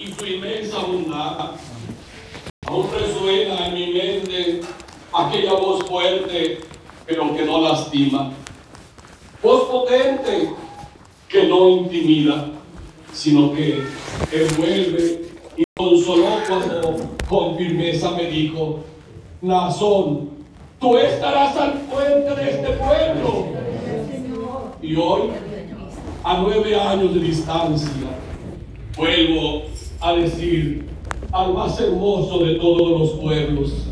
y su inmensa bondad. Aún resuena en mi mente aquella voz fuerte, pero que no lastima. Voz potente, que no intimida, sino que envuelve y consoló cuando con firmeza me dijo, Nazón, tú estarás al frente de este pueblo. Y hoy, a nueve años de distancia, vuelvo a decir al más hermoso de todos los pueblos.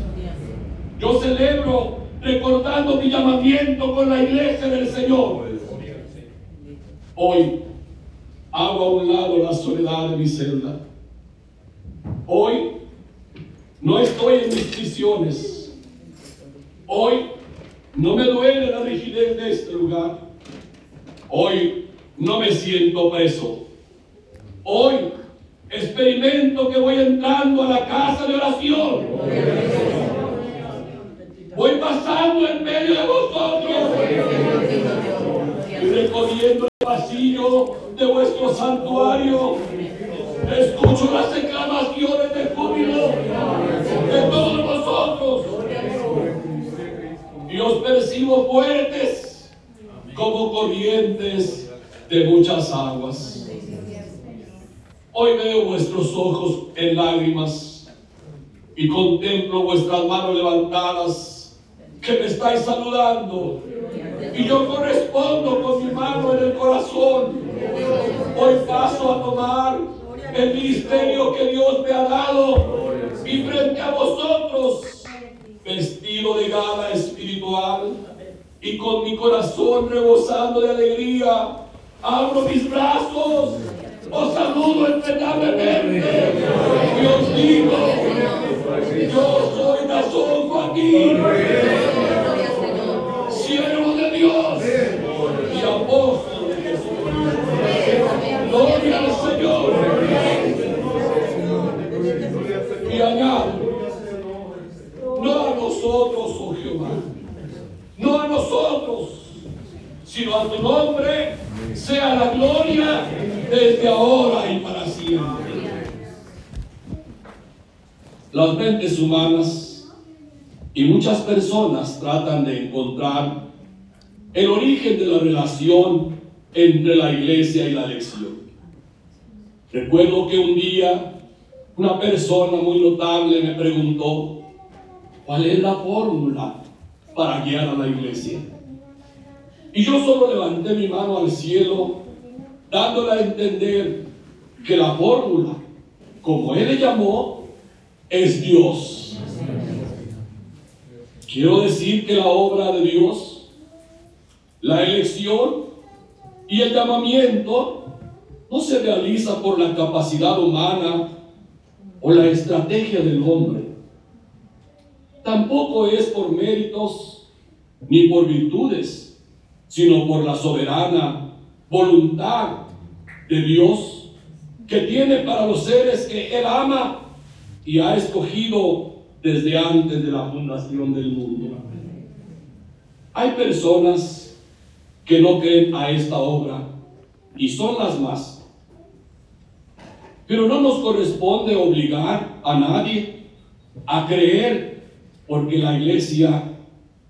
Yo celebro recordando mi llamamiento con la iglesia del Señor. Hoy hago a un lado la soledad de mi celda. Hoy no estoy en mis prisiones. Hoy no me duele la rigidez de este lugar. Hoy no me siento preso. Hoy experimento que voy entrando a la casa de oración. Voy pasando en medio de vosotros y recorriendo el pasillo de vuestro santuario. Escucho las exclamaciones de júbilo de todos vosotros y os percibo fuertes como corrientes de muchas aguas. Hoy veo en lágrimas y contemplo vuestras manos levantadas que me estáis saludando. Y yo correspondo con mi mano en el corazón. Hoy paso a tomar el ministerio que Dios me ha dado y frente a vosotros, vestido de gala espiritual y con mi corazón rebosando de alegría, abro mis brazos os saludo entrañablemente y os digo, yo soy Nazón Joaquín, siervo de Dios y apóstol de Jesús. Gloria al Señor. Y añado, no a nosotros, oh Jehová, no a nosotros, sino a tu nombre sea la gloria desde ahora y para siempre. Las mentes humanas y muchas personas tratan de encontrar el origen de la relación entre la iglesia y la lección. Recuerdo que un día una persona muy notable me preguntó, ¿cuál es la fórmula para guiar a la iglesia? Y yo solo levanté mi mano al cielo, dándole a entender que la fórmula, como él le llamó, es Dios. Quiero decir que la obra de Dios, la elección y el llamamiento no se realiza por la capacidad humana o la estrategia del hombre. Tampoco es por méritos ni por virtudes sino por la soberana voluntad de Dios que tiene para los seres que Él ama y ha escogido desde antes de la fundación del mundo. Hay personas que no creen a esta obra y son las más. Pero no nos corresponde obligar a nadie a creer porque la iglesia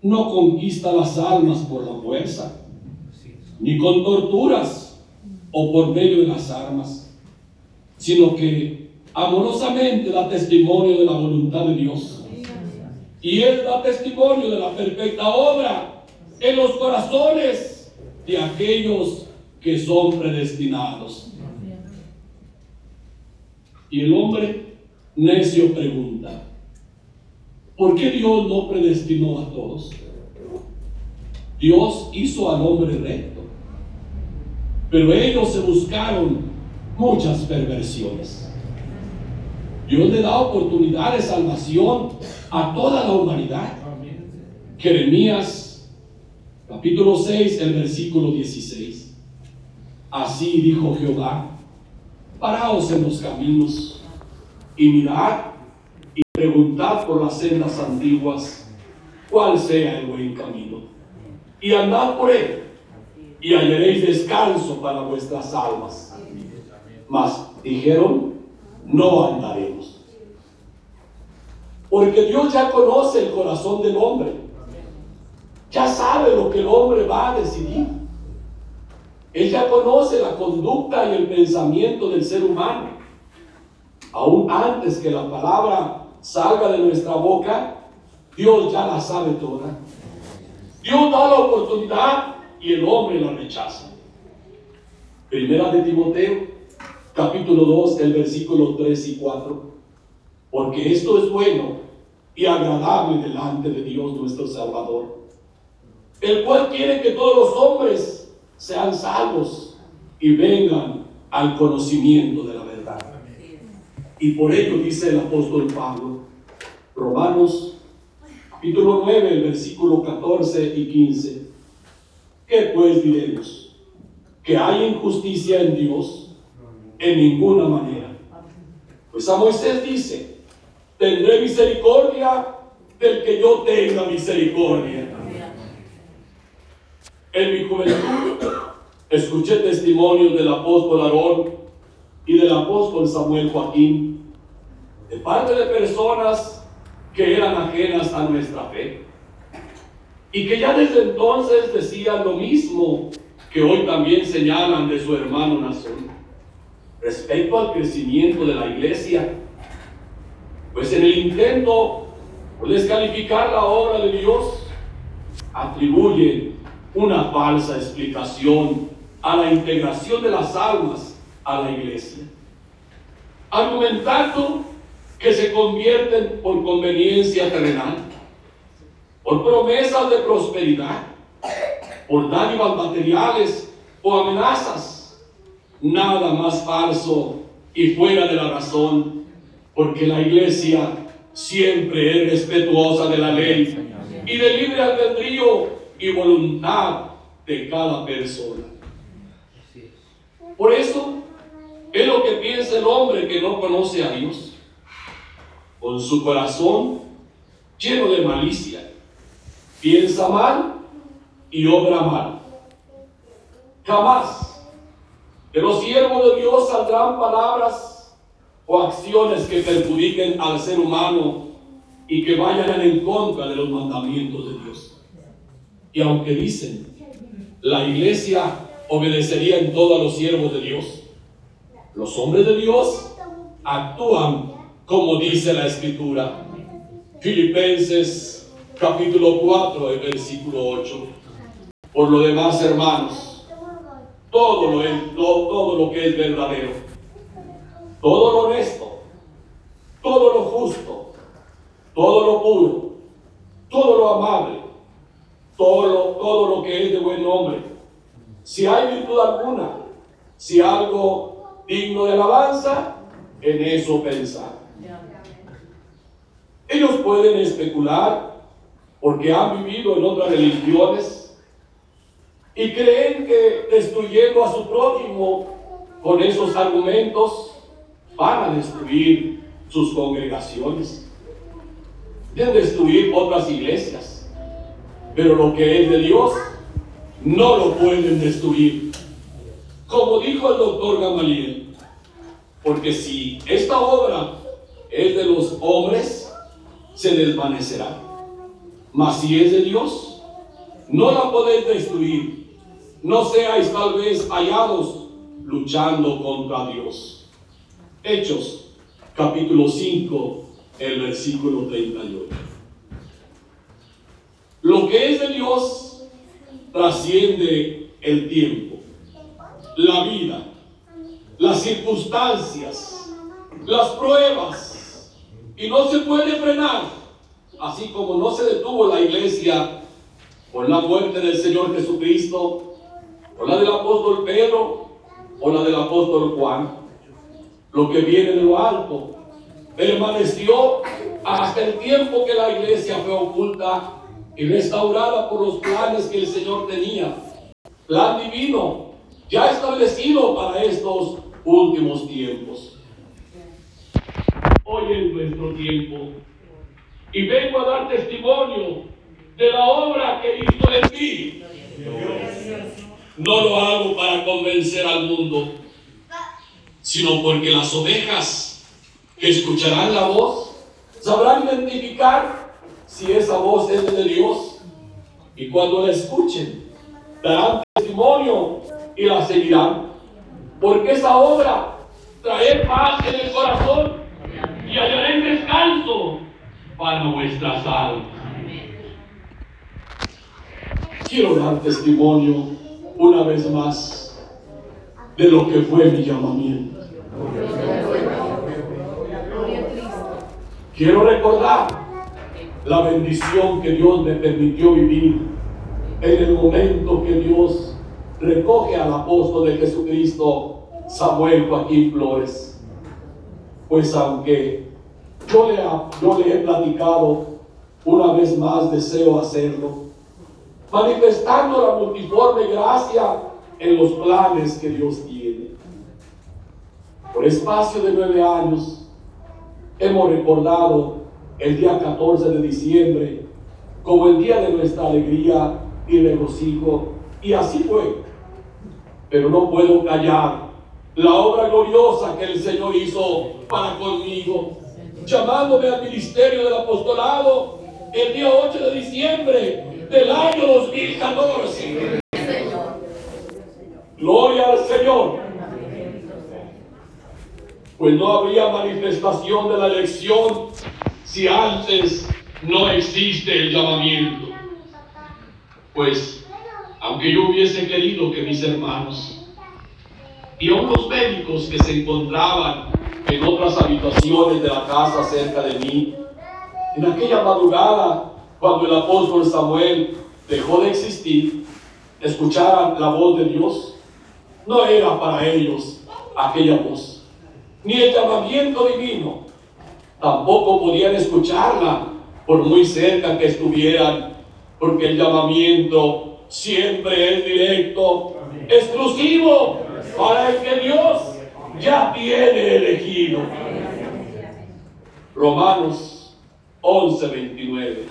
no conquista las almas por la fuerza, ni con torturas o por medio de las armas, sino que amorosamente da testimonio de la voluntad de Dios. Y Él da testimonio de la perfecta obra en los corazones de aquellos que son predestinados. Y el hombre necio pregunta, ¿Por qué Dios no predestinó a todos? Dios hizo al hombre recto, pero ellos se buscaron muchas perversiones. Dios le da oportunidad de salvación a toda la humanidad. Jeremías capítulo 6, el versículo 16. Así dijo Jehová, paraos en los caminos y mirad preguntad por las sendas antiguas cuál sea el buen camino. Y andad por él, y hallaréis descanso para vuestras almas. Mas dijeron, no andaremos. Porque Dios ya conoce el corazón del hombre. Ya sabe lo que el hombre va a decidir. Él ya conoce la conducta y el pensamiento del ser humano. Aún antes que la palabra salga de nuestra boca, Dios ya la sabe toda. Dios da la oportunidad y el hombre la rechaza. Primera de Timoteo, capítulo 2, el versículo 3 y 4. Porque esto es bueno y agradable delante de Dios nuestro Salvador, el cual quiere que todos los hombres sean salvos y vengan al conocimiento de la verdad. Y por ello dice el apóstol Pablo, Romanos capítulo 9, el versículo 14 y 15. ¿Qué pues diremos? ¿Que hay injusticia en Dios? En ninguna manera. Pues a Moisés dice, tendré misericordia del que yo tenga misericordia. En mi juventud escuché testimonios del apóstol Aarón y del apóstol Samuel Joaquín, de parte de personas que eran ajenas a nuestra fe. Y que ya desde entonces decían lo mismo que hoy también señalan de su hermano Nazón. Respecto al crecimiento de la iglesia, pues en el intento por descalificar la obra de Dios, atribuyen una falsa explicación a la integración de las almas a la iglesia, argumentando que se convierten por conveniencia terrenal, por promesas de prosperidad, por dádivas materiales o amenazas. Nada más falso y fuera de la razón, porque la iglesia siempre es respetuosa de la ley y de libre albedrío y voluntad de cada persona. Por eso es lo que piensa el hombre que no conoce a Dios con su corazón lleno de malicia. Piensa mal y obra mal. Jamás de los siervos de Dios saldrán palabras o acciones que perjudiquen al ser humano y que vayan en contra de los mandamientos de Dios. Y aunque dicen, la iglesia obedecería en todo a los siervos de Dios, los hombres de Dios actúan como dice la escritura. Filipenses capítulo 4, versículo 8. Por lo demás, hermanos, todo lo, todo lo que es verdadero, todo lo honesto, todo lo justo, todo lo puro, todo lo amable, todo lo, todo lo que es de buen nombre, si hay virtud alguna, si algo digno de alabanza, en eso pensar. Ellos pueden especular porque han vivido en otras religiones y creen que destruyendo a su prójimo con esos argumentos van a destruir sus congregaciones, deben destruir otras iglesias, pero lo que es de Dios no lo pueden destruir. Como dijo el doctor Gamaliel, porque si esta obra es de los hombres, se desvanecerá. Mas si es de Dios, no la podéis destruir. No seáis tal vez hallados luchando contra Dios. Hechos, capítulo 5, el versículo 38. Lo que es de Dios trasciende el tiempo, la vida, las circunstancias, las pruebas, y no se puede frenar, así como no se detuvo la iglesia por la muerte del Señor Jesucristo, o la del apóstol Pedro, o la del apóstol Juan. Lo que viene de lo alto permaneció hasta el tiempo que la iglesia fue oculta y restaurada por los planes que el Señor tenía. Plan divino, ya establecido para estos últimos tiempos hoy es nuestro tiempo. Y vengo a dar testimonio de la obra que hizo en mí. No lo hago para convencer al mundo, sino porque las ovejas que escucharán la voz, sabrán identificar si esa voz es de Dios. Y cuando la escuchen, darán testimonio y la seguirán. Porque esa obra trae paz en el corazón y hallaré descanso para vuestras almas. Quiero dar testimonio una vez más de lo que fue mi llamamiento. Quiero recordar la bendición que Dios me permitió vivir en el momento que Dios recoge al apóstol de Jesucristo, Samuel Joaquín Flores. Pues aunque yo le, yo le he platicado, una vez más deseo hacerlo, manifestando la multiforme gracia en los planes que Dios tiene. Por espacio de nueve años, hemos recordado el día 14 de diciembre como el día de nuestra alegría y regocijo, y así fue. Pero no puedo callar la obra gloriosa que el Señor hizo para conmigo, llamándome al ministerio del apostolado el día 8 de diciembre del año 2014. Gloria al Señor. Pues no habría manifestación de la elección si antes no existe el llamamiento. Pues, aunque yo hubiese querido que mis hermanos y aún los médicos que se encontraban en otras habitaciones de la casa cerca de mí, en aquella madrugada cuando el apóstol Samuel dejó de existir, escucharan la voz de Dios, no era para ellos aquella voz, ni el llamamiento divino. Tampoco podían escucharla por muy cerca que estuvieran, porque el llamamiento siempre es directo, exclusivo para el que Dios ya tiene elegido. Romanos 11, 29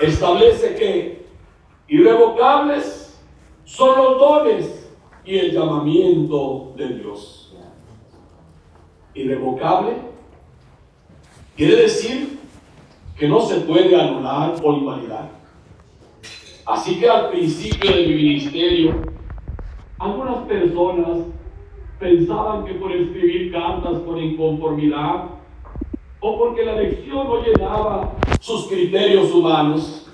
establece que irrevocables son los dones y el llamamiento de Dios. Irrevocable quiere decir que no se puede anular o invalidar. Así que al principio de mi ministerio, algunas personas pensaban que por escribir cartas por inconformidad o porque la lección no llenaba sus criterios humanos.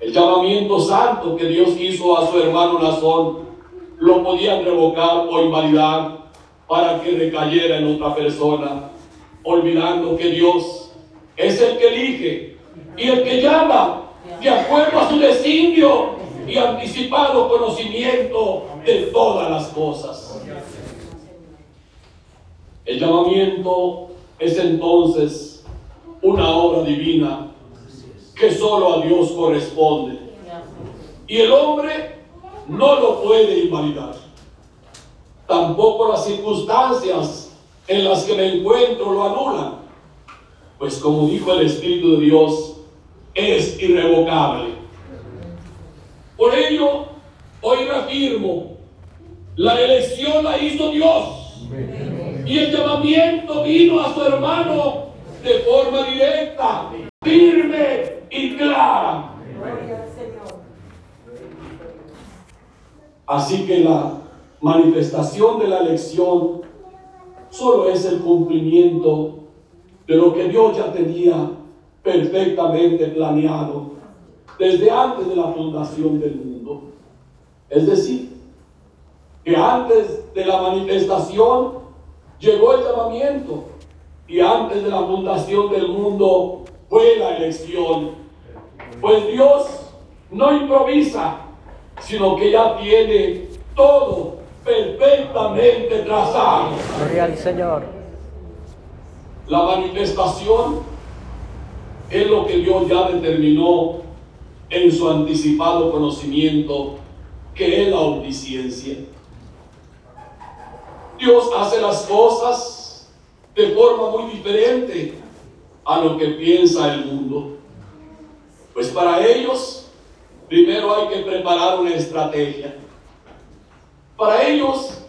El llamamiento santo que Dios hizo a su hermano Nazón lo podían revocar o invalidar para que recayera en otra persona, olvidando que Dios es el que elige y el que llama de acuerdo a su designio y anticipado conocimiento de todas las cosas. El llamamiento es entonces una obra divina que solo a Dios corresponde. Y el hombre no lo puede invalidar. Tampoco las circunstancias en las que me encuentro lo anulan. Pues como dijo el Espíritu de Dios, es irrevocable. Por ello, hoy reafirmo, la elección la hizo Dios. Y el llamamiento vino a su hermano de forma directa, firme y clara. Así que la manifestación de la elección solo es el cumplimiento de lo que Dios ya tenía perfectamente planeado desde antes de la fundación del mundo. Es decir, que antes de la manifestación llegó el llamamiento y antes de la fundación del mundo fue la elección. Pues Dios no improvisa, sino que ya tiene todo perfectamente trazado. Gloria al Señor. La manifestación es lo que Dios ya determinó en su anticipado conocimiento, que es la omnisciencia. Dios hace las cosas de forma muy diferente a lo que piensa el mundo. Pues para ellos, primero hay que preparar una estrategia. Para ellos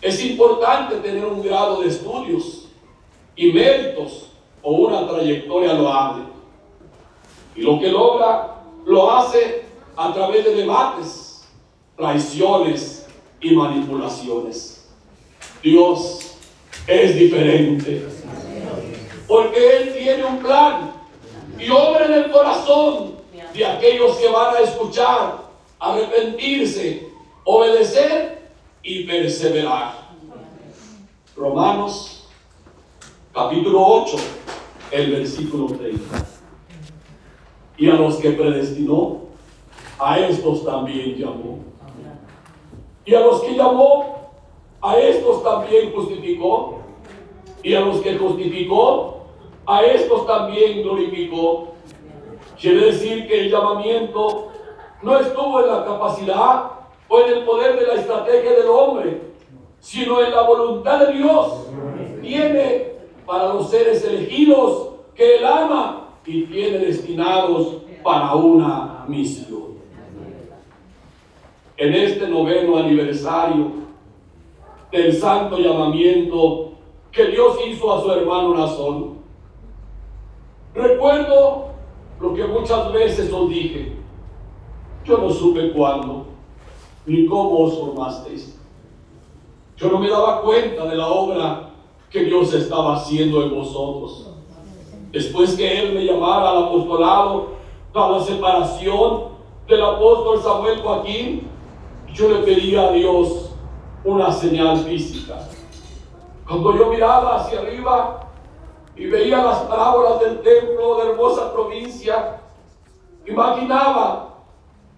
es importante tener un grado de estudios y méritos o una trayectoria loable. Y lo que logra lo hace a través de debates, traiciones y manipulaciones. Dios es diferente. Porque Él tiene un plan y obra en el corazón de aquellos que van a escuchar, arrepentirse, obedecer y perseverar. Romanos capítulo 8, el versículo 30. Y a los que predestinó, a estos también llamó. Y a los que llamó, a estos también justificó. Y a los que justificó, a estos también glorificó. Quiere decir que el llamamiento no estuvo en la capacidad o en el poder de la estrategia del hombre, sino en la voluntad de Dios. Tiene para los seres elegidos que Él ama y tiene destinados para una misión. En este noveno aniversario del santo llamamiento que Dios hizo a su hermano Nazón, recuerdo lo que muchas veces os dije. Yo no supe cuándo ni cómo os formasteis. Yo no me daba cuenta de la obra que Dios estaba haciendo en vosotros. Después que Él me llamara al apostolado, a la separación del apóstol Samuel Joaquín, yo le pedía a Dios una señal física. Cuando yo miraba hacia arriba y veía las parábolas del templo de hermosa provincia, imaginaba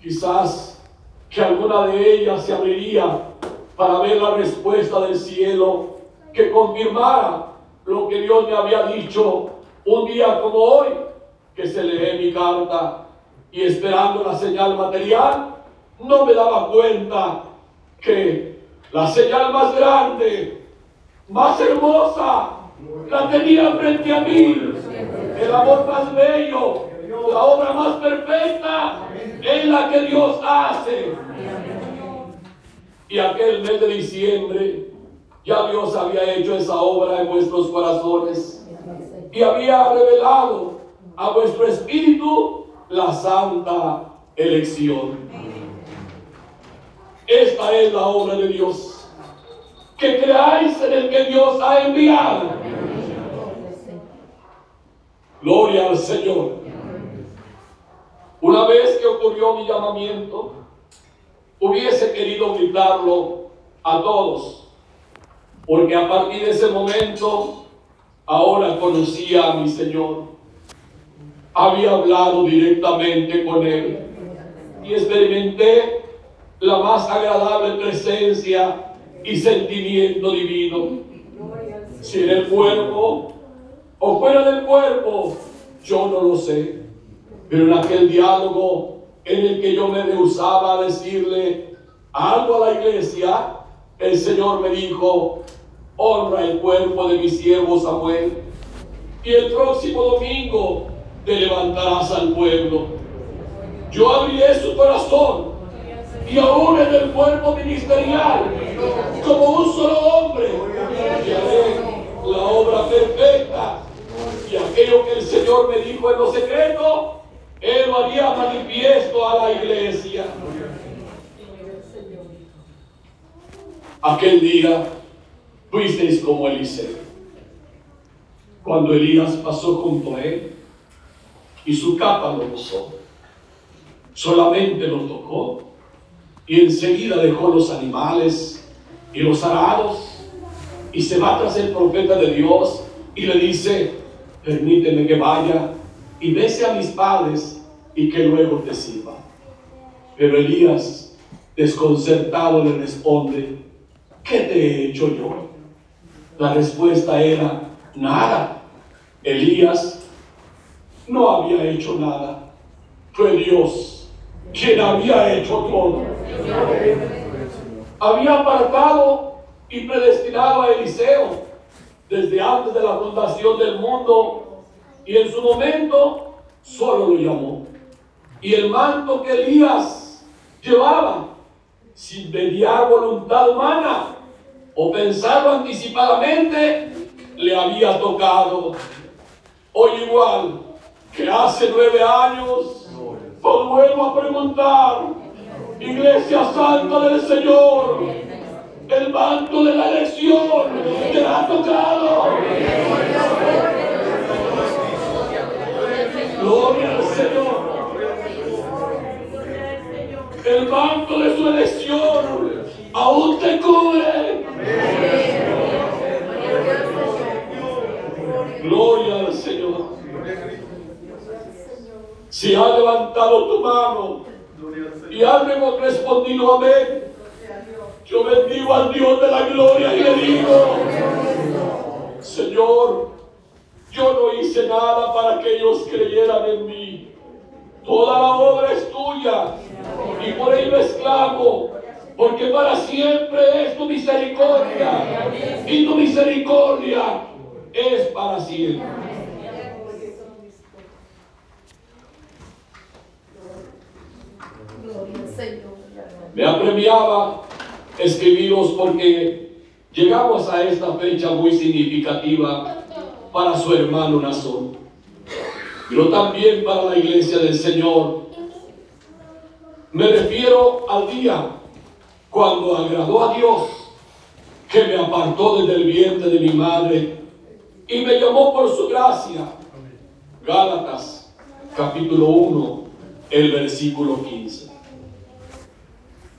quizás que alguna de ellas se abriría para ver la respuesta del cielo que confirmara lo que Dios me había dicho un día como hoy, que se lee mi carta y esperando la señal material, no me daba cuenta que la señal más grande, más hermosa, la tenía frente a mí. El amor más bello, la obra más perfecta es la que Dios hace. Y aquel mes de diciembre ya Dios había hecho esa obra en vuestros corazones y había revelado a vuestro espíritu la santa elección. Esta es la obra de Dios. Que creáis en el que Dios ha enviado. Gloria al Señor. Una vez que ocurrió mi llamamiento, hubiese querido gritarlo a todos, porque a partir de ese momento, ahora conocía a mi Señor. Había hablado directamente con Él y experimenté la más agradable presencia y sentimiento divino. Si en el cuerpo o fuera del cuerpo, yo no lo sé. Pero en aquel diálogo en el que yo me rehusaba a decirle algo a la iglesia, el Señor me dijo, honra el cuerpo de mi siervo Samuel, y el próximo domingo te levantarás al pueblo. Yo abriré su corazón y aún en el cuerpo ministerial, como un solo hombre, la obra perfecta. Y aquello que el Señor me dijo en lo secreto, Él lo haría manifiesto a la iglesia. Aquel día fuisteis como Eliseo. Cuando Elías pasó junto a él y su capa lo gozó, solamente lo tocó y enseguida dejó los animales y los arados y se va tras el profeta de Dios y le dice, permíteme que vaya y bese a mis padres y que luego te sirva. Pero Elías, desconcertado, le responde, ¿qué te he hecho yo? La respuesta era, nada. Elías no había hecho nada. Fue Dios quien había hecho todo. Había apartado y predestinado a Eliseo desde antes de la fundación del mundo y en su momento solo lo llamó. Y el manto que Elías llevaba, sin mediar voluntad humana o pensarlo anticipadamente, le había tocado. Hoy igual que hace nueve años, os vuelvo a preguntar, Iglesia Santa del Señor, el manto de la elección te ha tocado. Gloria al Señor. El manto de su elección aún te cubre. Gloria al Señor. Si ha levantado tu mano y has respondido amén, yo bendigo al Dios de la gloria y le digo, Señor, yo no hice nada para que ellos creyeran en mí. Toda la obra es tuya y por ello exclamo, porque para siempre es tu misericordia y tu misericordia es para siempre. Me apremiaba escribiros porque llegamos a esta fecha muy significativa para su hermano Nazón, pero también para la iglesia del Señor. Me refiero al día cuando agradó a Dios, que me apartó desde el vientre de mi madre y me llamó por su gracia. Gálatas capítulo 1, el versículo 15.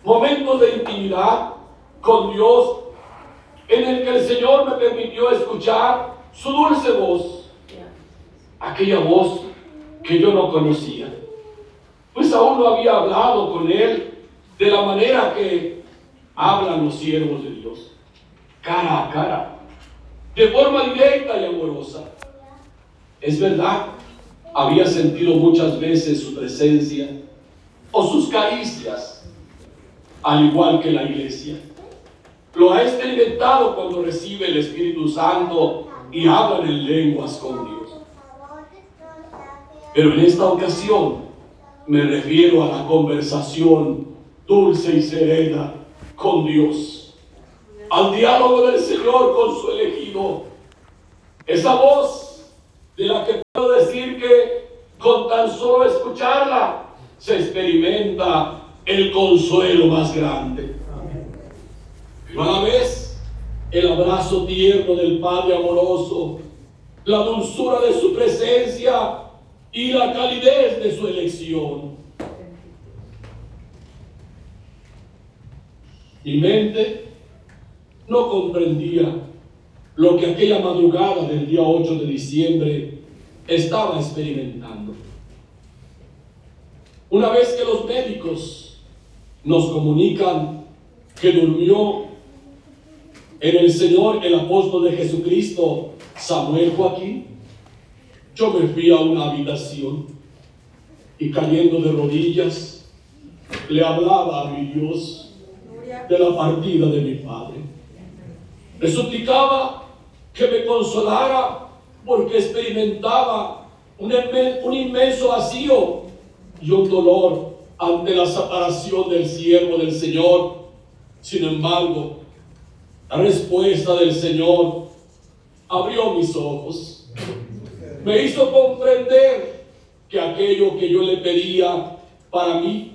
Momentos de intimidad con Dios en el que el Señor me permitió escuchar su dulce voz, aquella voz que yo no conocía, pues aún no había hablado con Él de la manera que hablan los siervos de Dios, cara a cara, de forma directa y amorosa. Es verdad, había sentido muchas veces su presencia o sus caricias, al igual que la iglesia. Lo ha experimentado cuando recibe el Espíritu Santo y habla en lenguas con Dios. Pero en esta ocasión me refiero a la conversación dulce y serena con Dios, al diálogo del Señor con su elegido. Esa voz de la que puedo decir que con tan solo escucharla se experimenta el consuelo más grande. Pero a la vez el abrazo tierno del Padre amoroso, la dulzura de su presencia y la calidez de su elección. Mi mente no comprendía lo que aquella madrugada del día 8 de diciembre estaba experimentando. Una vez que los médicos nos comunican que durmió en el Señor el apóstol de Jesucristo, Samuel Joaquín, yo me fui a una habitación y cayendo de rodillas, le hablaba a mi Dios de la partida de mi padre. Le suplicaba que me consolara porque experimentaba un, inmenso vacío y un dolor ante la separación del siervo del Señor. Sin embargo, la respuesta del Señor abrió mis ojos. Me hizo comprender que aquello que yo le pedía para mí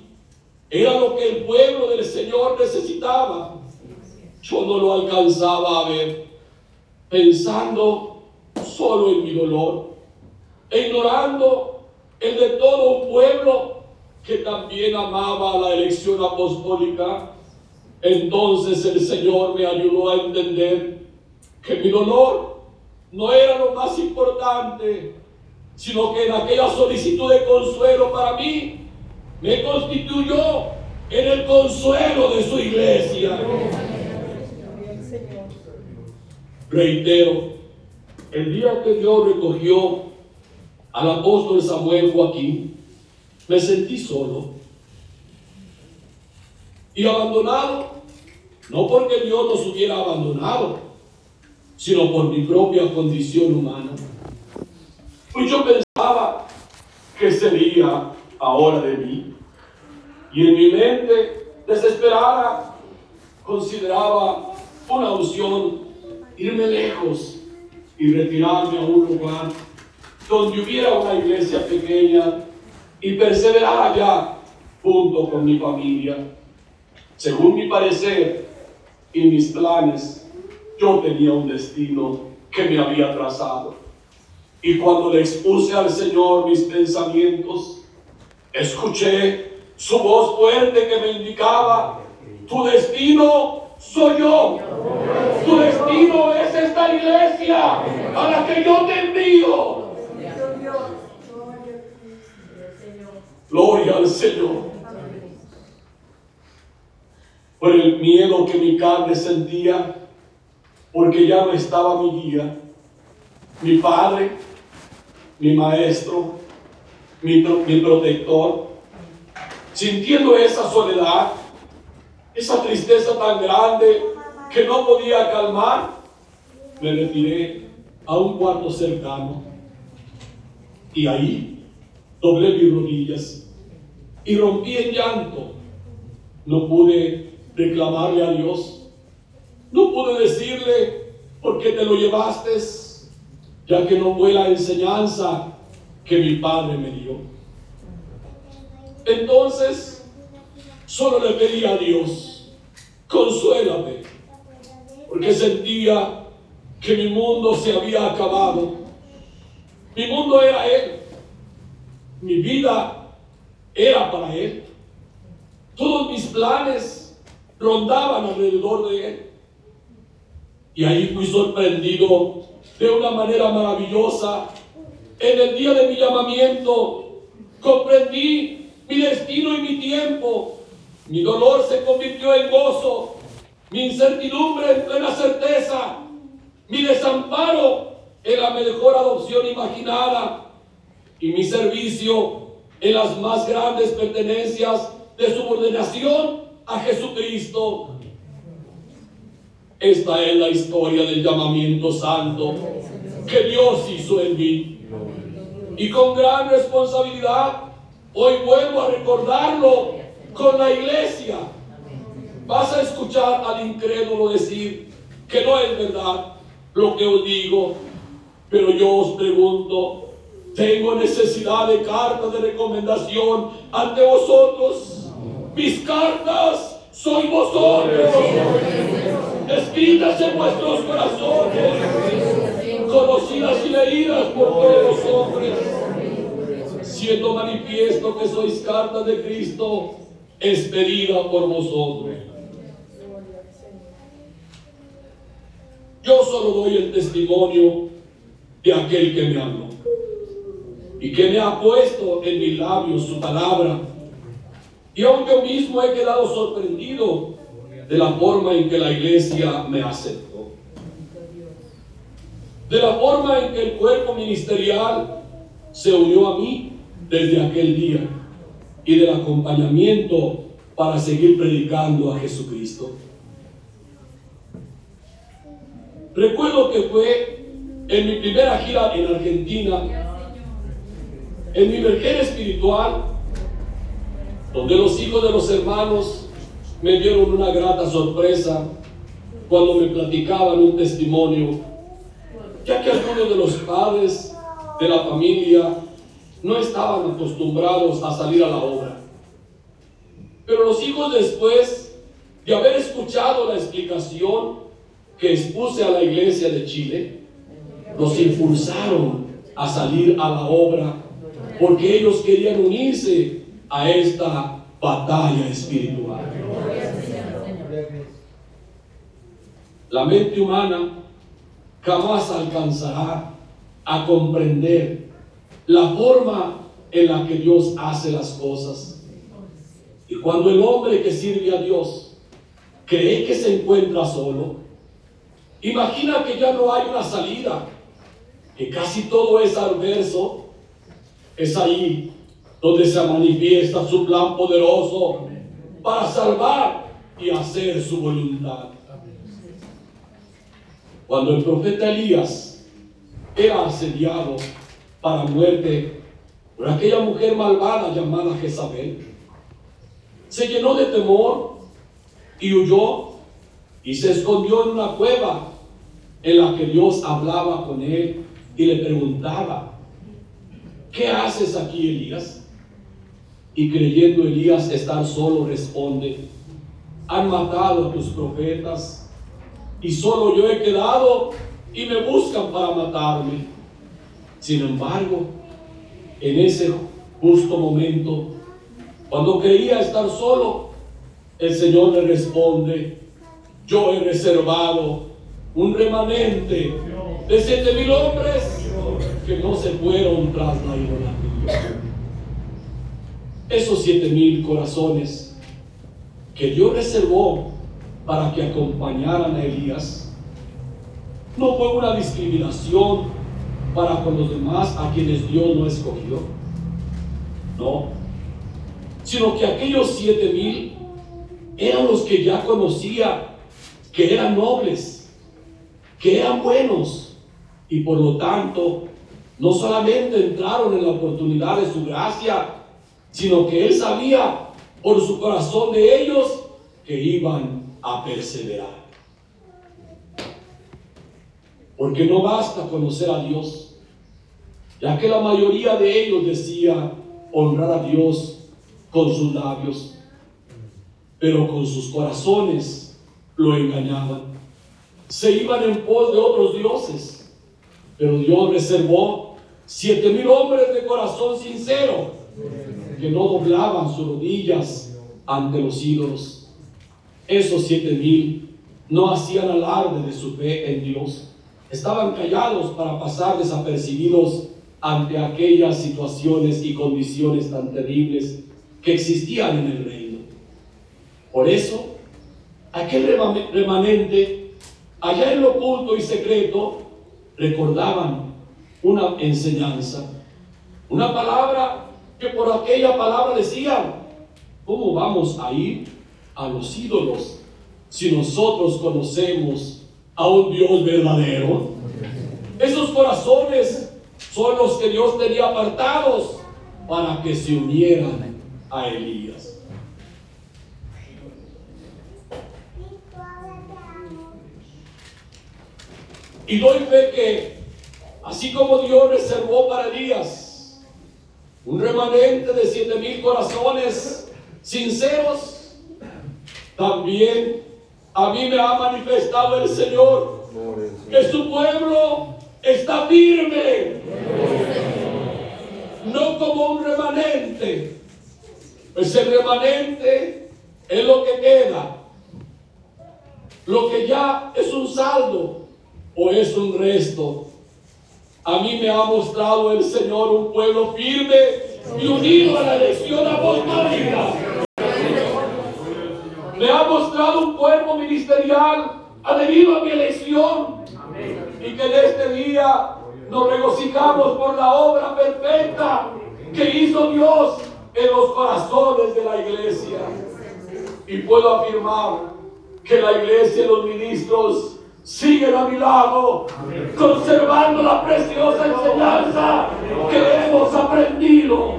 era lo que el pueblo del Señor necesitaba. Yo no lo alcanzaba a ver, pensando solo en mi dolor, ignorando el de todo un pueblo que también amaba la elección apostólica. Entonces el Señor me ayudó a entender que mi dolor no era lo más importante, sino que en aquella solicitud de consuelo para mí me constituyó en el consuelo de su iglesia. Reitero, el día que Dios recogió al apóstol Samuel Joaquín, me sentí solo y abandonado, no porque Dios nos hubiera abandonado, sino por mi propia condición humana. Pues yo pensaba que sería ahora de mí. Y en mi mente desesperada consideraba una opción irme lejos y retirarme a un lugar donde hubiera una iglesia pequeña y perseverar allá junto con mi familia. Según mi parecer y mis planes, yo tenía un destino que me había trazado. Y cuando le expuse al Señor mis pensamientos, escuché su voz fuerte que me indicaba, tu destino soy yo. Tu destino es esta iglesia a la que yo te envío. Gloria al Señor. Por el miedo que mi carne sentía, porque ya no estaba mi guía, mi padre, mi maestro, mi, protector. Sintiendo esa soledad, esa tristeza tan grande que no podía calmar, me retiré a un cuarto cercano y ahí doblé mis rodillas y rompí en llanto. No pude reclamarle a Dios, no pude decirle, ¿por qué te lo llevaste? Ya que no fue la enseñanza que mi padre me dio. Entonces, solo le pedí a Dios, consuélame, porque sentía que mi mundo se había acabado. Mi mundo era Él. Mi vida era para Él. Todos mis planes rondaban alrededor de Él. Y ahí fui sorprendido de una manera maravillosa. En el día de mi llamamiento comprendí mi destino y mi tiempo. Mi dolor se convirtió en gozo. Mi incertidumbre en plena certeza mi desamparo en la mejor adopción imaginada y mi servicio en las más grandes pertenencias de subordinación a Jesucristo. Esta es la historia del llamamiento santo que Dios hizo en mí. Y con gran responsabilidad, hoy vuelvo a recordarlo con la iglesia. Vas a escuchar al incrédulo decir que no es verdad lo que os digo, pero yo os pregunto, tengo necesidad de cartas de recomendación ante vosotros. Mis cartas soy vosotros, escritas en vuestros corazones, conocidas y leídas por todos los hombres, siendo manifiesto que sois cartas de Cristo, expedida por vosotros. Yo solo doy el testimonio de aquel que me habló y que me ha puesto en mis labios su palabra. Y aún yo mismo he quedado sorprendido de la forma en que la iglesia me aceptó. De la forma en que el cuerpo ministerial se unió a mí desde aquel día y del acompañamiento para seguir predicando a Jesucristo. Recuerdo que fue en mi primera gira en Argentina, en mi vergel espiritual, donde los hijos de los hermanos me dieron una grata sorpresa cuando me platicaban un testimonio, ya que algunos de los padres de la familia no estaban acostumbrados a salir a la obra. Pero los hijos después de haber escuchado la explicación que expuse a la iglesia de Chile, los impulsaron a salir a la obra porque ellos querían unirse a esta batalla espiritual. La mente humana jamás alcanzará a comprender la forma en la que Dios hace las cosas. Y cuando el hombre que sirve a Dios cree que se encuentra solo, Imagina que ya no hay una salida, que casi todo es adverso. Es ahí donde se manifiesta su plan poderoso para salvar y hacer su voluntad. Cuando el profeta Elías era asediado para muerte por aquella mujer malvada llamada Jezabel, se llenó de temor y huyó y se escondió en una cueva en la que Dios hablaba con él y le preguntaba, ¿qué haces aquí, Elías? Y creyendo Elías estar solo, responde, han matado a tus profetas y solo yo he quedado y me buscan para matarme. Sin embargo, en ese justo momento, cuando creía estar solo, el Señor le responde, yo he reservado un remanente de siete mil hombres que no se fueron tras la idolatría. Esos siete mil corazones que Dios reservó para que acompañaran a Elías no fue una discriminación para con los demás a quienes Dios no escogió. No, sino que aquellos siete mil eran los que ya conocía que eran nobles, que eran buenos y por lo tanto no solamente entraron en la oportunidad de su gracia, sino que él sabía por su corazón de ellos que iban a perseverar. Porque no basta conocer a Dios, ya que la mayoría de ellos decía honrar a Dios con sus labios, pero con sus corazones lo engañaban. Se iban en pos de otros dioses, pero Dios reservó siete mil hombres de corazón sincero que no doblaban sus rodillas ante los ídolos. Esos siete mil no hacían alarde de su fe en Dios. Estaban callados para pasar desapercibidos ante aquellas situaciones y condiciones tan terribles que existían en el reino. Por eso, aquel remanente, allá en lo oculto y secreto, recordaban una enseñanza, una palabra que por aquella palabra decían, ¿cómo vamos a ir a los ídolos si nosotros conocemos a un Dios verdadero? Esos corazones son los que Dios tenía apartados para que se unieran a Elías. Y doy fe que, así como Dios reservó para Elías un remanente de siete mil corazones sinceros, también a mí me ha manifestado el Señor que su pueblo está firme, no como un remanente, ese remanente es lo que queda. Lo que ya es un saldo o es un resto. A mí me ha mostrado el Señor un pueblo firme y unido a la elección apostólica. Me ha mostrado un pueblo ministerial adherido a mi elección. Y que en este día nos regocijamos por la obra perfecta que hizo Dios en los corazones de la iglesia. Y puedo afirmar que la iglesia y los ministros siguen a mi lado, conservando la preciosa enseñanza que hemos aprendido.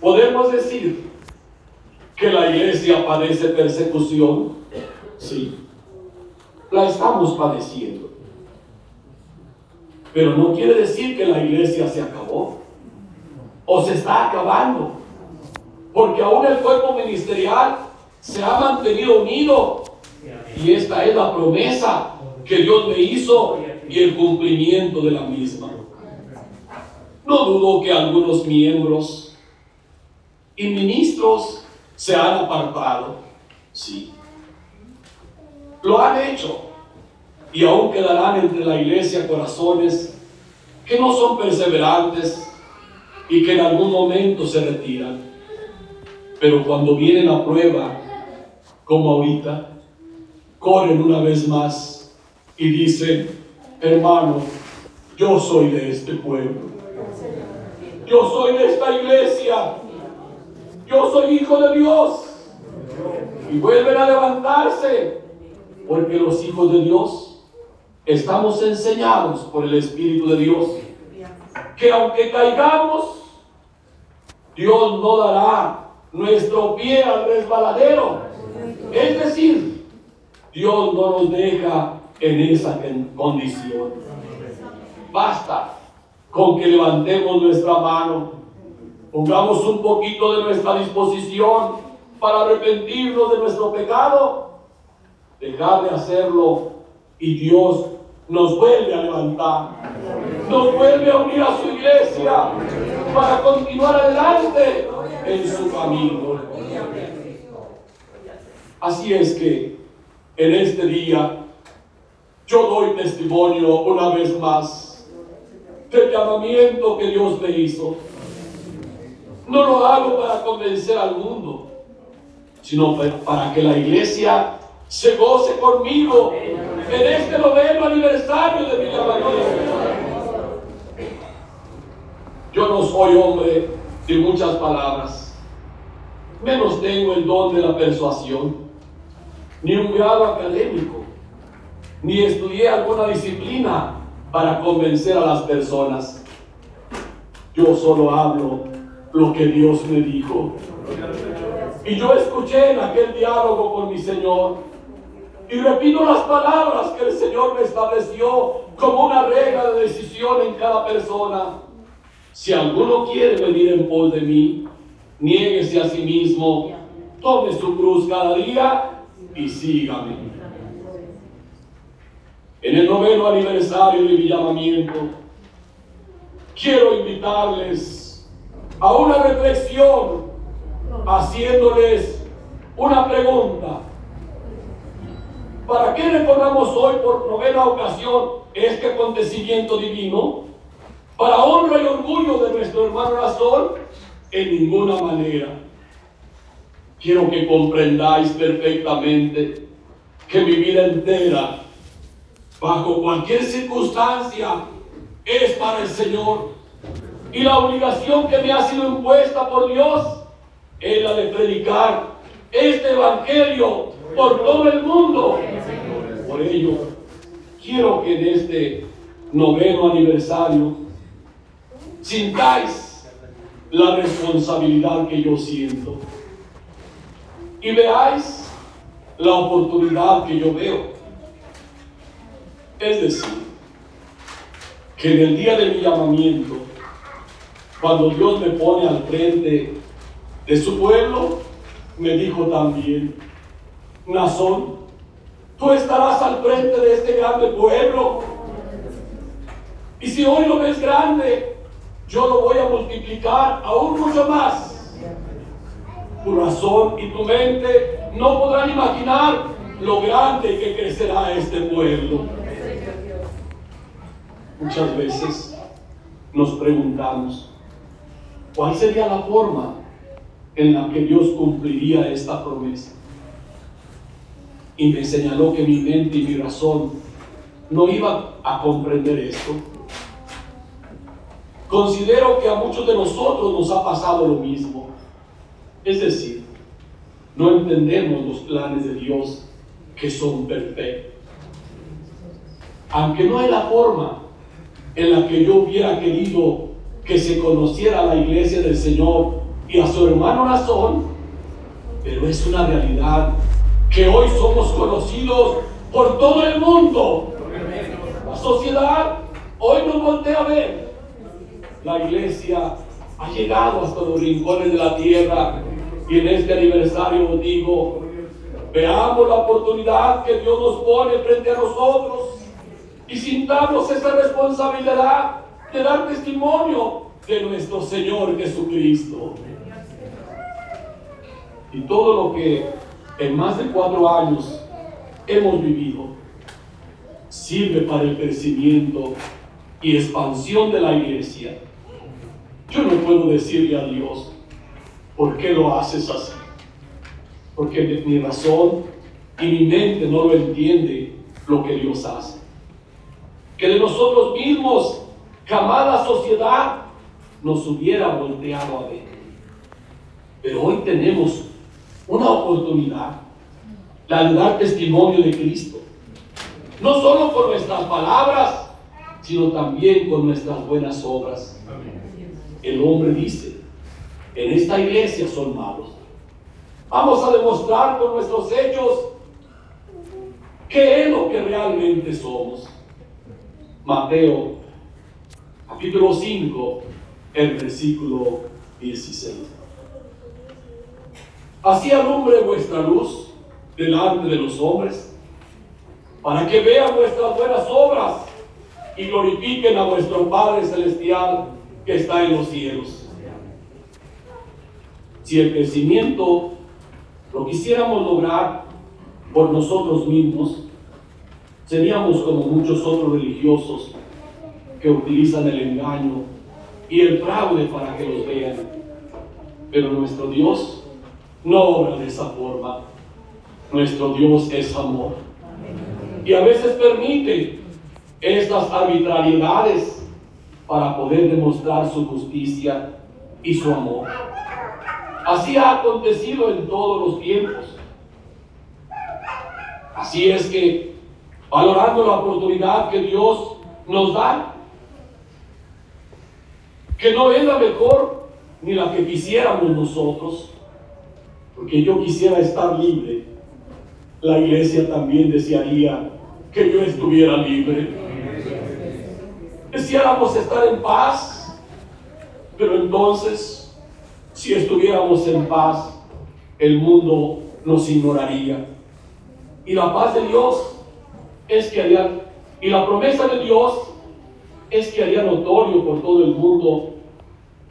Podemos decir que la iglesia padece persecución. Sí, la estamos padeciendo. Pero no quiere decir que la iglesia se acabó o se está acabando. Porque aún el cuerpo ministerial se ha mantenido unido. Y esta es la promesa que Dios me hizo y el cumplimiento de la misma. No dudo que algunos miembros y ministros se han apartado. Sí. Lo han hecho y aún quedarán entre la iglesia corazones que no son perseverantes y que en algún momento se retiran. Pero cuando viene la prueba, como ahorita, corren una vez más y dicen, hermano, yo soy de este pueblo. Yo soy de esta iglesia. Yo soy hijo de Dios. Y vuelven a levantarse porque los hijos de Dios estamos enseñados por el Espíritu de Dios que aunque caigamos, Dios no dará nuestro pie al resbaladero. Es decir, Dios no nos deja en esa condición. Basta con que levantemos nuestra mano, pongamos un poquito de nuestra disposición para arrepentirnos de nuestro pecado, dejar de hacerlo y Dios nos vuelve a levantar, nos vuelve a unir a su iglesia para continuar adelante en su camino. Así es que en este día yo doy testimonio una vez más del llamamiento que Dios me hizo. No lo hago para convencer al mundo, sino para que la iglesia se goce conmigo en este noveno aniversario de mi llamamiento. Yo no soy hombre muchas palabras, menos tengo el don de la persuasión, ni un grado académico, ni estudié alguna disciplina para convencer a las personas. Yo solo hablo lo que Dios me dijo. Y yo escuché en aquel diálogo con mi Señor y repito las palabras que el Señor me estableció como una regla de decisión en cada persona. Si alguno quiere venir en pos de mí, niéguese a sí mismo, tome su cruz cada día y sígame. En el noveno aniversario de mi llamamiento, quiero invitarles a una reflexión haciéndoles una pregunta. ¿Para qué recordamos hoy por novena ocasión este acontecimiento divino? ¿Para honra y orgullo de nuestro hermano Razón? En ninguna manera. Quiero que comprendáis perfectamente que mi vida entera, bajo cualquier circunstancia, es para el Señor. Y la obligación que me ha sido impuesta por Dios es la de predicar este Evangelio por todo el mundo. Por ello, quiero que en este noveno aniversario sintáis la responsabilidad que yo siento y veáis la oportunidad que yo veo. Es decir, que en el día de mi llamamiento, cuando Dios me pone al frente de su pueblo, me dijo también, Nazón, tú estarás al frente de este grande pueblo. Y si hoy lo ves grande, yo lo voy a multiplicar aún mucho más. Tu razón y tu mente no podrán imaginar lo grande que crecerá este pueblo. Muchas veces nos preguntamos, ¿cuál sería la forma en la que Dios cumpliría esta promesa? Y me señaló que mi mente y mi razón no iban a comprender esto. Considero que a muchos de nosotros nos ha pasado lo mismo. Es decir, no entendemos los planes de Dios que son perfectos. Aunque no hay la forma en la que yo hubiera querido que se conociera la iglesia del Señor y a su hermano Nazón, pero es una realidad que hoy somos conocidos por todo el mundo. La sociedad hoy nos voltea a ver. La iglesia ha llegado hasta los rincones de la tierra y en este aniversario digo, veamos la oportunidad que Dios nos pone frente a nosotros y sintamos esa responsabilidad de dar testimonio de nuestro Señor Jesucristo. Y todo lo que en más de cuatro años hemos vivido sirve para el crecimiento y expansión de la iglesia. Yo no puedo decirle a Dios, ¿por qué lo haces así? Porque mi razón y mi mente no lo entiende lo que Dios hace. Que de nosotros mismos jamás la sociedad nos hubiera volteado a ver. Pero hoy tenemos una oportunidad, la de dar testimonio de Cristo. No solo con nuestras palabras, sino también con nuestras buenas obras. El hombre dice, en esta iglesia son malos, Vamos a demostrar con nuestros hechos qué es lo que realmente somos. Mateo capítulo 5, el versículo 16. Así alumbre vuestra luz delante de los hombres, para que vean vuestras buenas obras y glorifiquen a vuestro Padre Celestial que está en los cielos. Si el crecimiento lo quisiéramos lograr por nosotros mismos, seríamos como muchos otros religiosos que utilizan el engaño y el fraude para que los vean. Pero nuestro Dios no obra de esa forma. Nuestro Dios es amor. Y a veces permite estas arbitrariedades para poder demostrar su justicia y su amor. Así ha acontecido en todos los tiempos. Así es que, valorando la oportunidad que Dios nos da, que no es la mejor ni la que quisiéramos nosotros, porque yo quisiera estar libre, la iglesia también desearía que yo estuviera libre. Deseáramos estar en paz, pero entonces, si estuviéramos en paz, el mundo nos ignoraría. Y la paz de Dios es que haría, y la promesa de Dios es que haría notorio por todo el mundo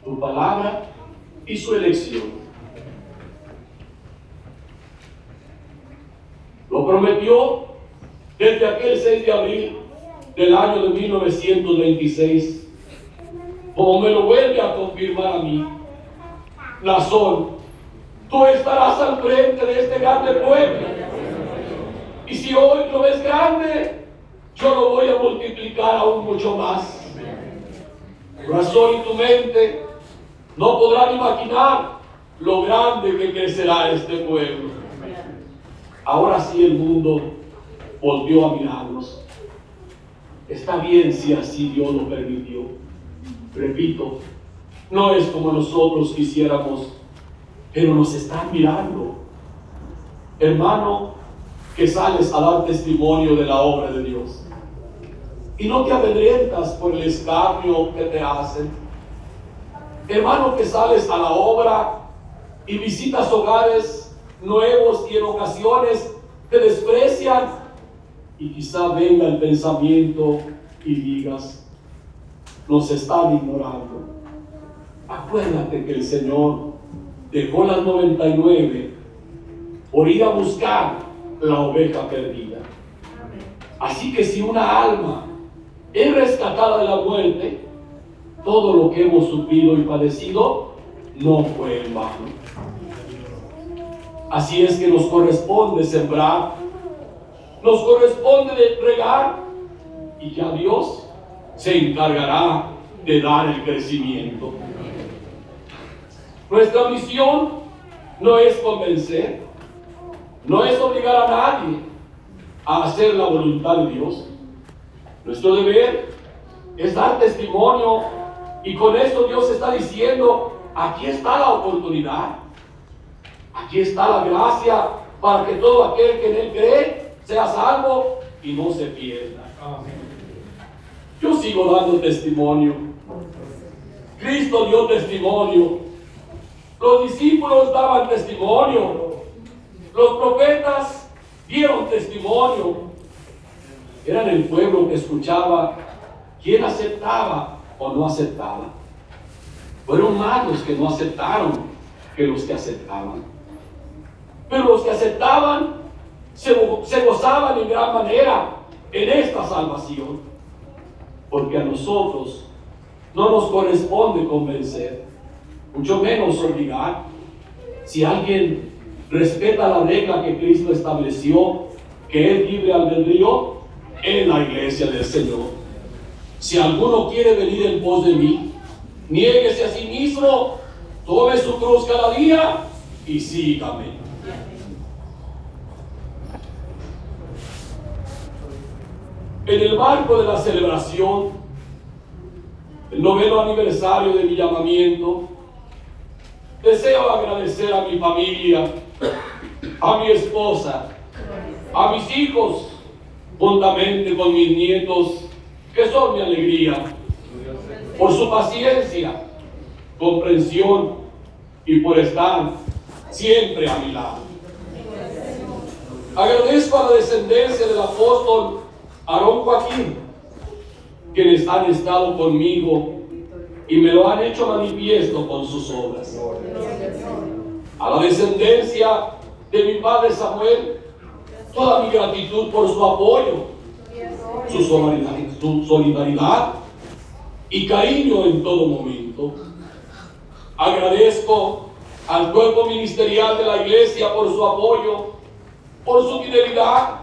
tu palabra y su elección. Lo prometió desde aquel 6 de abril del año de 1926, como me lo vuelve a confirmar a mí. Nazón, tú estarás al frente de este grande pueblo. Y si hoy lo ves grande, yo lo voy a multiplicar aún mucho más. Razón y tu mente no podrán imaginar lo grande que crecerá este pueblo. Ahora sí el mundo volvió a mirarnos. Está bien si así Dios lo permitió. Repito, no es como nosotros quisiéramos, pero nos están mirando. Hermano, que sales a dar testimonio de la obra de Dios. Y no te amedrentas por el escarnio que te hacen. Hermano, que sales a la obra y visitas hogares nuevos y en ocasiones te desprecian y quizá venga el pensamiento y digas, nos están ignorando. Acuérdate que el Señor dejó las 99 por ir a buscar la oveja perdida. Así que si una alma es rescatada de la muerte, todo lo que hemos sufrido y padecido no fue en vano. Así es que nos corresponde sembrar nos corresponde de regar y ya Dios se encargará de dar el crecimiento. Nuestra misión no es convencer, no es obligar a nadie a hacer la voluntad de Dios. Nuestro deber es dar testimonio y con esto Dios está diciendo, aquí está la oportunidad, aquí está la gracia para que todo aquel que en Él cree sea salvo y no se pierda. Yo sigo dando testimonio. Cristo dio testimonio. Los discípulos daban testimonio. Los profetas dieron testimonio. Eran el pueblo que escuchaba quién aceptaba o no aceptaba. Fueron más los que no aceptaron que los que aceptaban. Pero los que aceptaban se, gozaban en gran manera en esta salvación. Porque a nosotros no nos corresponde convencer, mucho menos obligar. Si alguien respeta la regla que Cristo estableció, que es libre albedrío, en la iglesia del Señor. Si alguno quiere venir en pos de mí, niéguese a sí mismo, tome su cruz cada día y sígame. En el marco de la celebración, el noveno aniversario de mi llamamiento, deseo agradecer a mi familia a mi esposa, a mis hijos, juntamente con mis nietos, que son mi alegría, por su paciencia, comprensión y por estar siempre a mi lado. Agradezco a la descendencia del apóstol Aarón Joaquín, quienes han estado conmigo y me lo han hecho manifiesto con sus obras. A la descendencia de mi padre Samuel, toda mi gratitud por su apoyo, su solidaridad, su solidaridad y cariño en todo momento. Agradezco al cuerpo ministerial de la iglesia por su apoyo, por su fidelidad,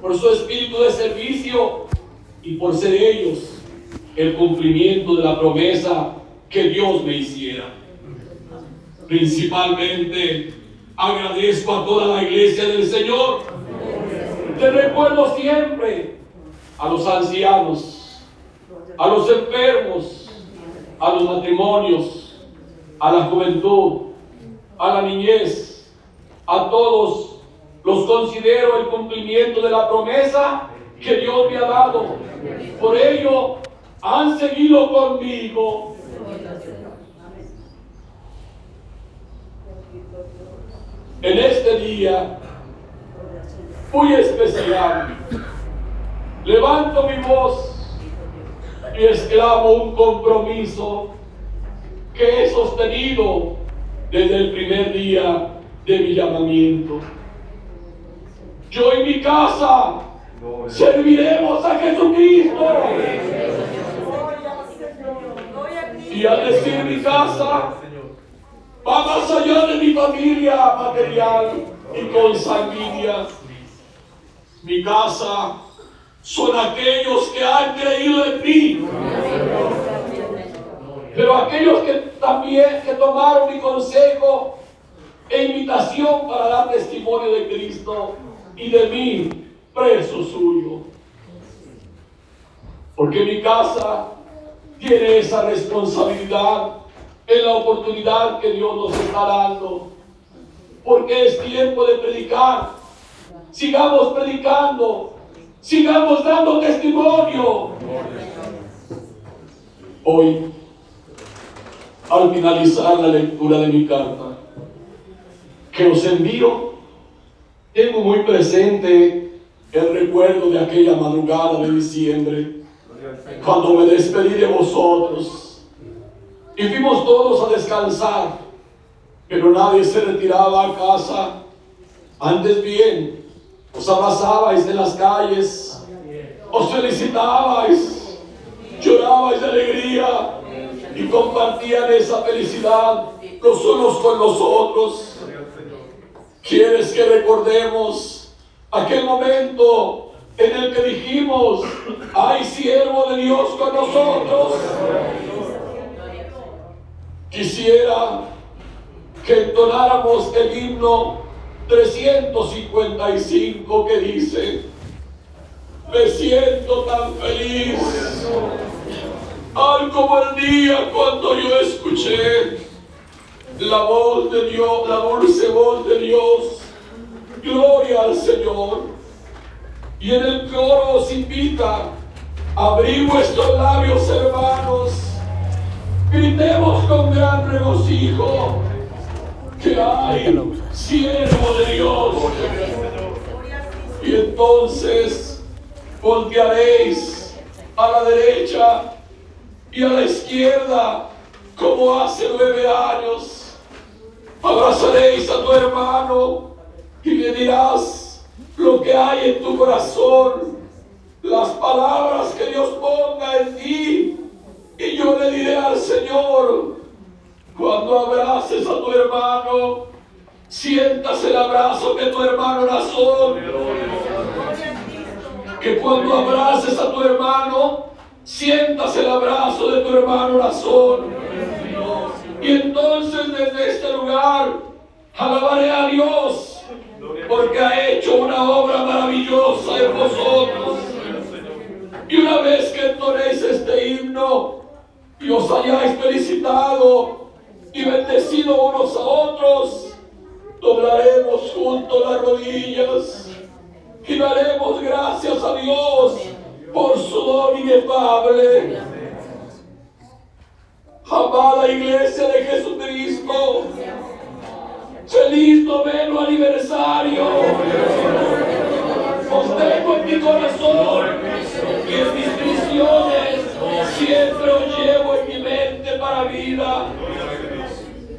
por su espíritu de servicio y por ser ellos el cumplimiento de la promesa que Dios me hiciera. Principalmente agradezco a toda la iglesia del Señor. Te recuerdo siempre a los ancianos, a los enfermos, a los matrimonios, a la juventud, a la niñez, a todos los considero el cumplimiento de la promesa que Dios me ha dado. Por ello, han seguido conmigo. En este día muy especial, levanto mi voz y exclamo un compromiso que he sostenido desde el primer día de mi llamamiento. Yo y mi casa serviremos a Jesucristo. Y al decir mi casa, va más allá de mi familia material y consanguínea. Mi casa son aquellos que han creído en mí. Pero aquellos que también que tomaron mi consejo e invitación para dar testimonio de Cristo y de mí, preso suyo. Porque mi casa tiene esa responsabilidad en la oportunidad que Dios nos está dando. Porque es tiempo de predicar. Sigamos predicando. Sigamos dando testimonio. Hoy, al finalizar la lectura de mi carta, que os envío, tengo muy presente el recuerdo de aquella madrugada de diciembre, cuando me despedí de vosotros y fuimos todos a descansar, pero nadie se retiraba a casa. Antes bien, os abrazabais en las calles, os felicitabais, llorabais de alegría y compartían esa felicidad los unos con los otros. ¿Quieres que recordemos aquel momento en el que dijimos, hay siervo de Dios con nosotros? Quisiera que entonáramos el himno 355 que dice, me siento tan feliz, al como el día cuando yo escuché la voz de Dios, la dulce voz de Dios. Gloria al Señor. Y en el coro os invita abrir vuestros labios, hermanos. Gritemos con gran regocijo que hay siervo de Dios. Y entonces voltearéis a la derecha y a la izquierda como hace nueve años abrazaréis a tu hermano y le dirás lo que hay en tu corazón, las palabras que Dios ponga en ti. Y yo le diré al Señor, cuando abraces a tu hermano, sientas el abrazo que tu hermano razón. Que cuando abraces a tu hermano, sientas el abrazo de tu hermano razón. Y entonces desde este lugar alabaré a Dios porque ha hecho una obra maravillosa en vosotros. Y una vez que entonéis este himno y os hayáis felicitado y bendecido unos a otros, doblaremos juntos las rodillas y daremos gracias a Dios por su don inefable. Amada iglesia de Jesucristo, feliz noveno aniversario. Os tengo en mi corazón y en mis prisiones siempre os llevo en mi mente para vida.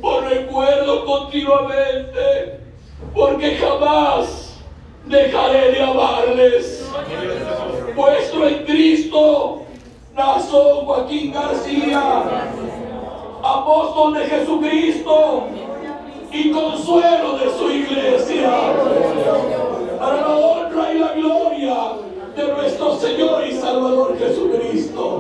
Os recuerdo continuamente porque jamás dejaré de amarles. Vuestro en Cristo, Nazón Joaquín García, apóstol de Jesucristo y consuelo de su iglesia. Para la honra y la gloria de nuestro Señor y Salvador Jesucristo.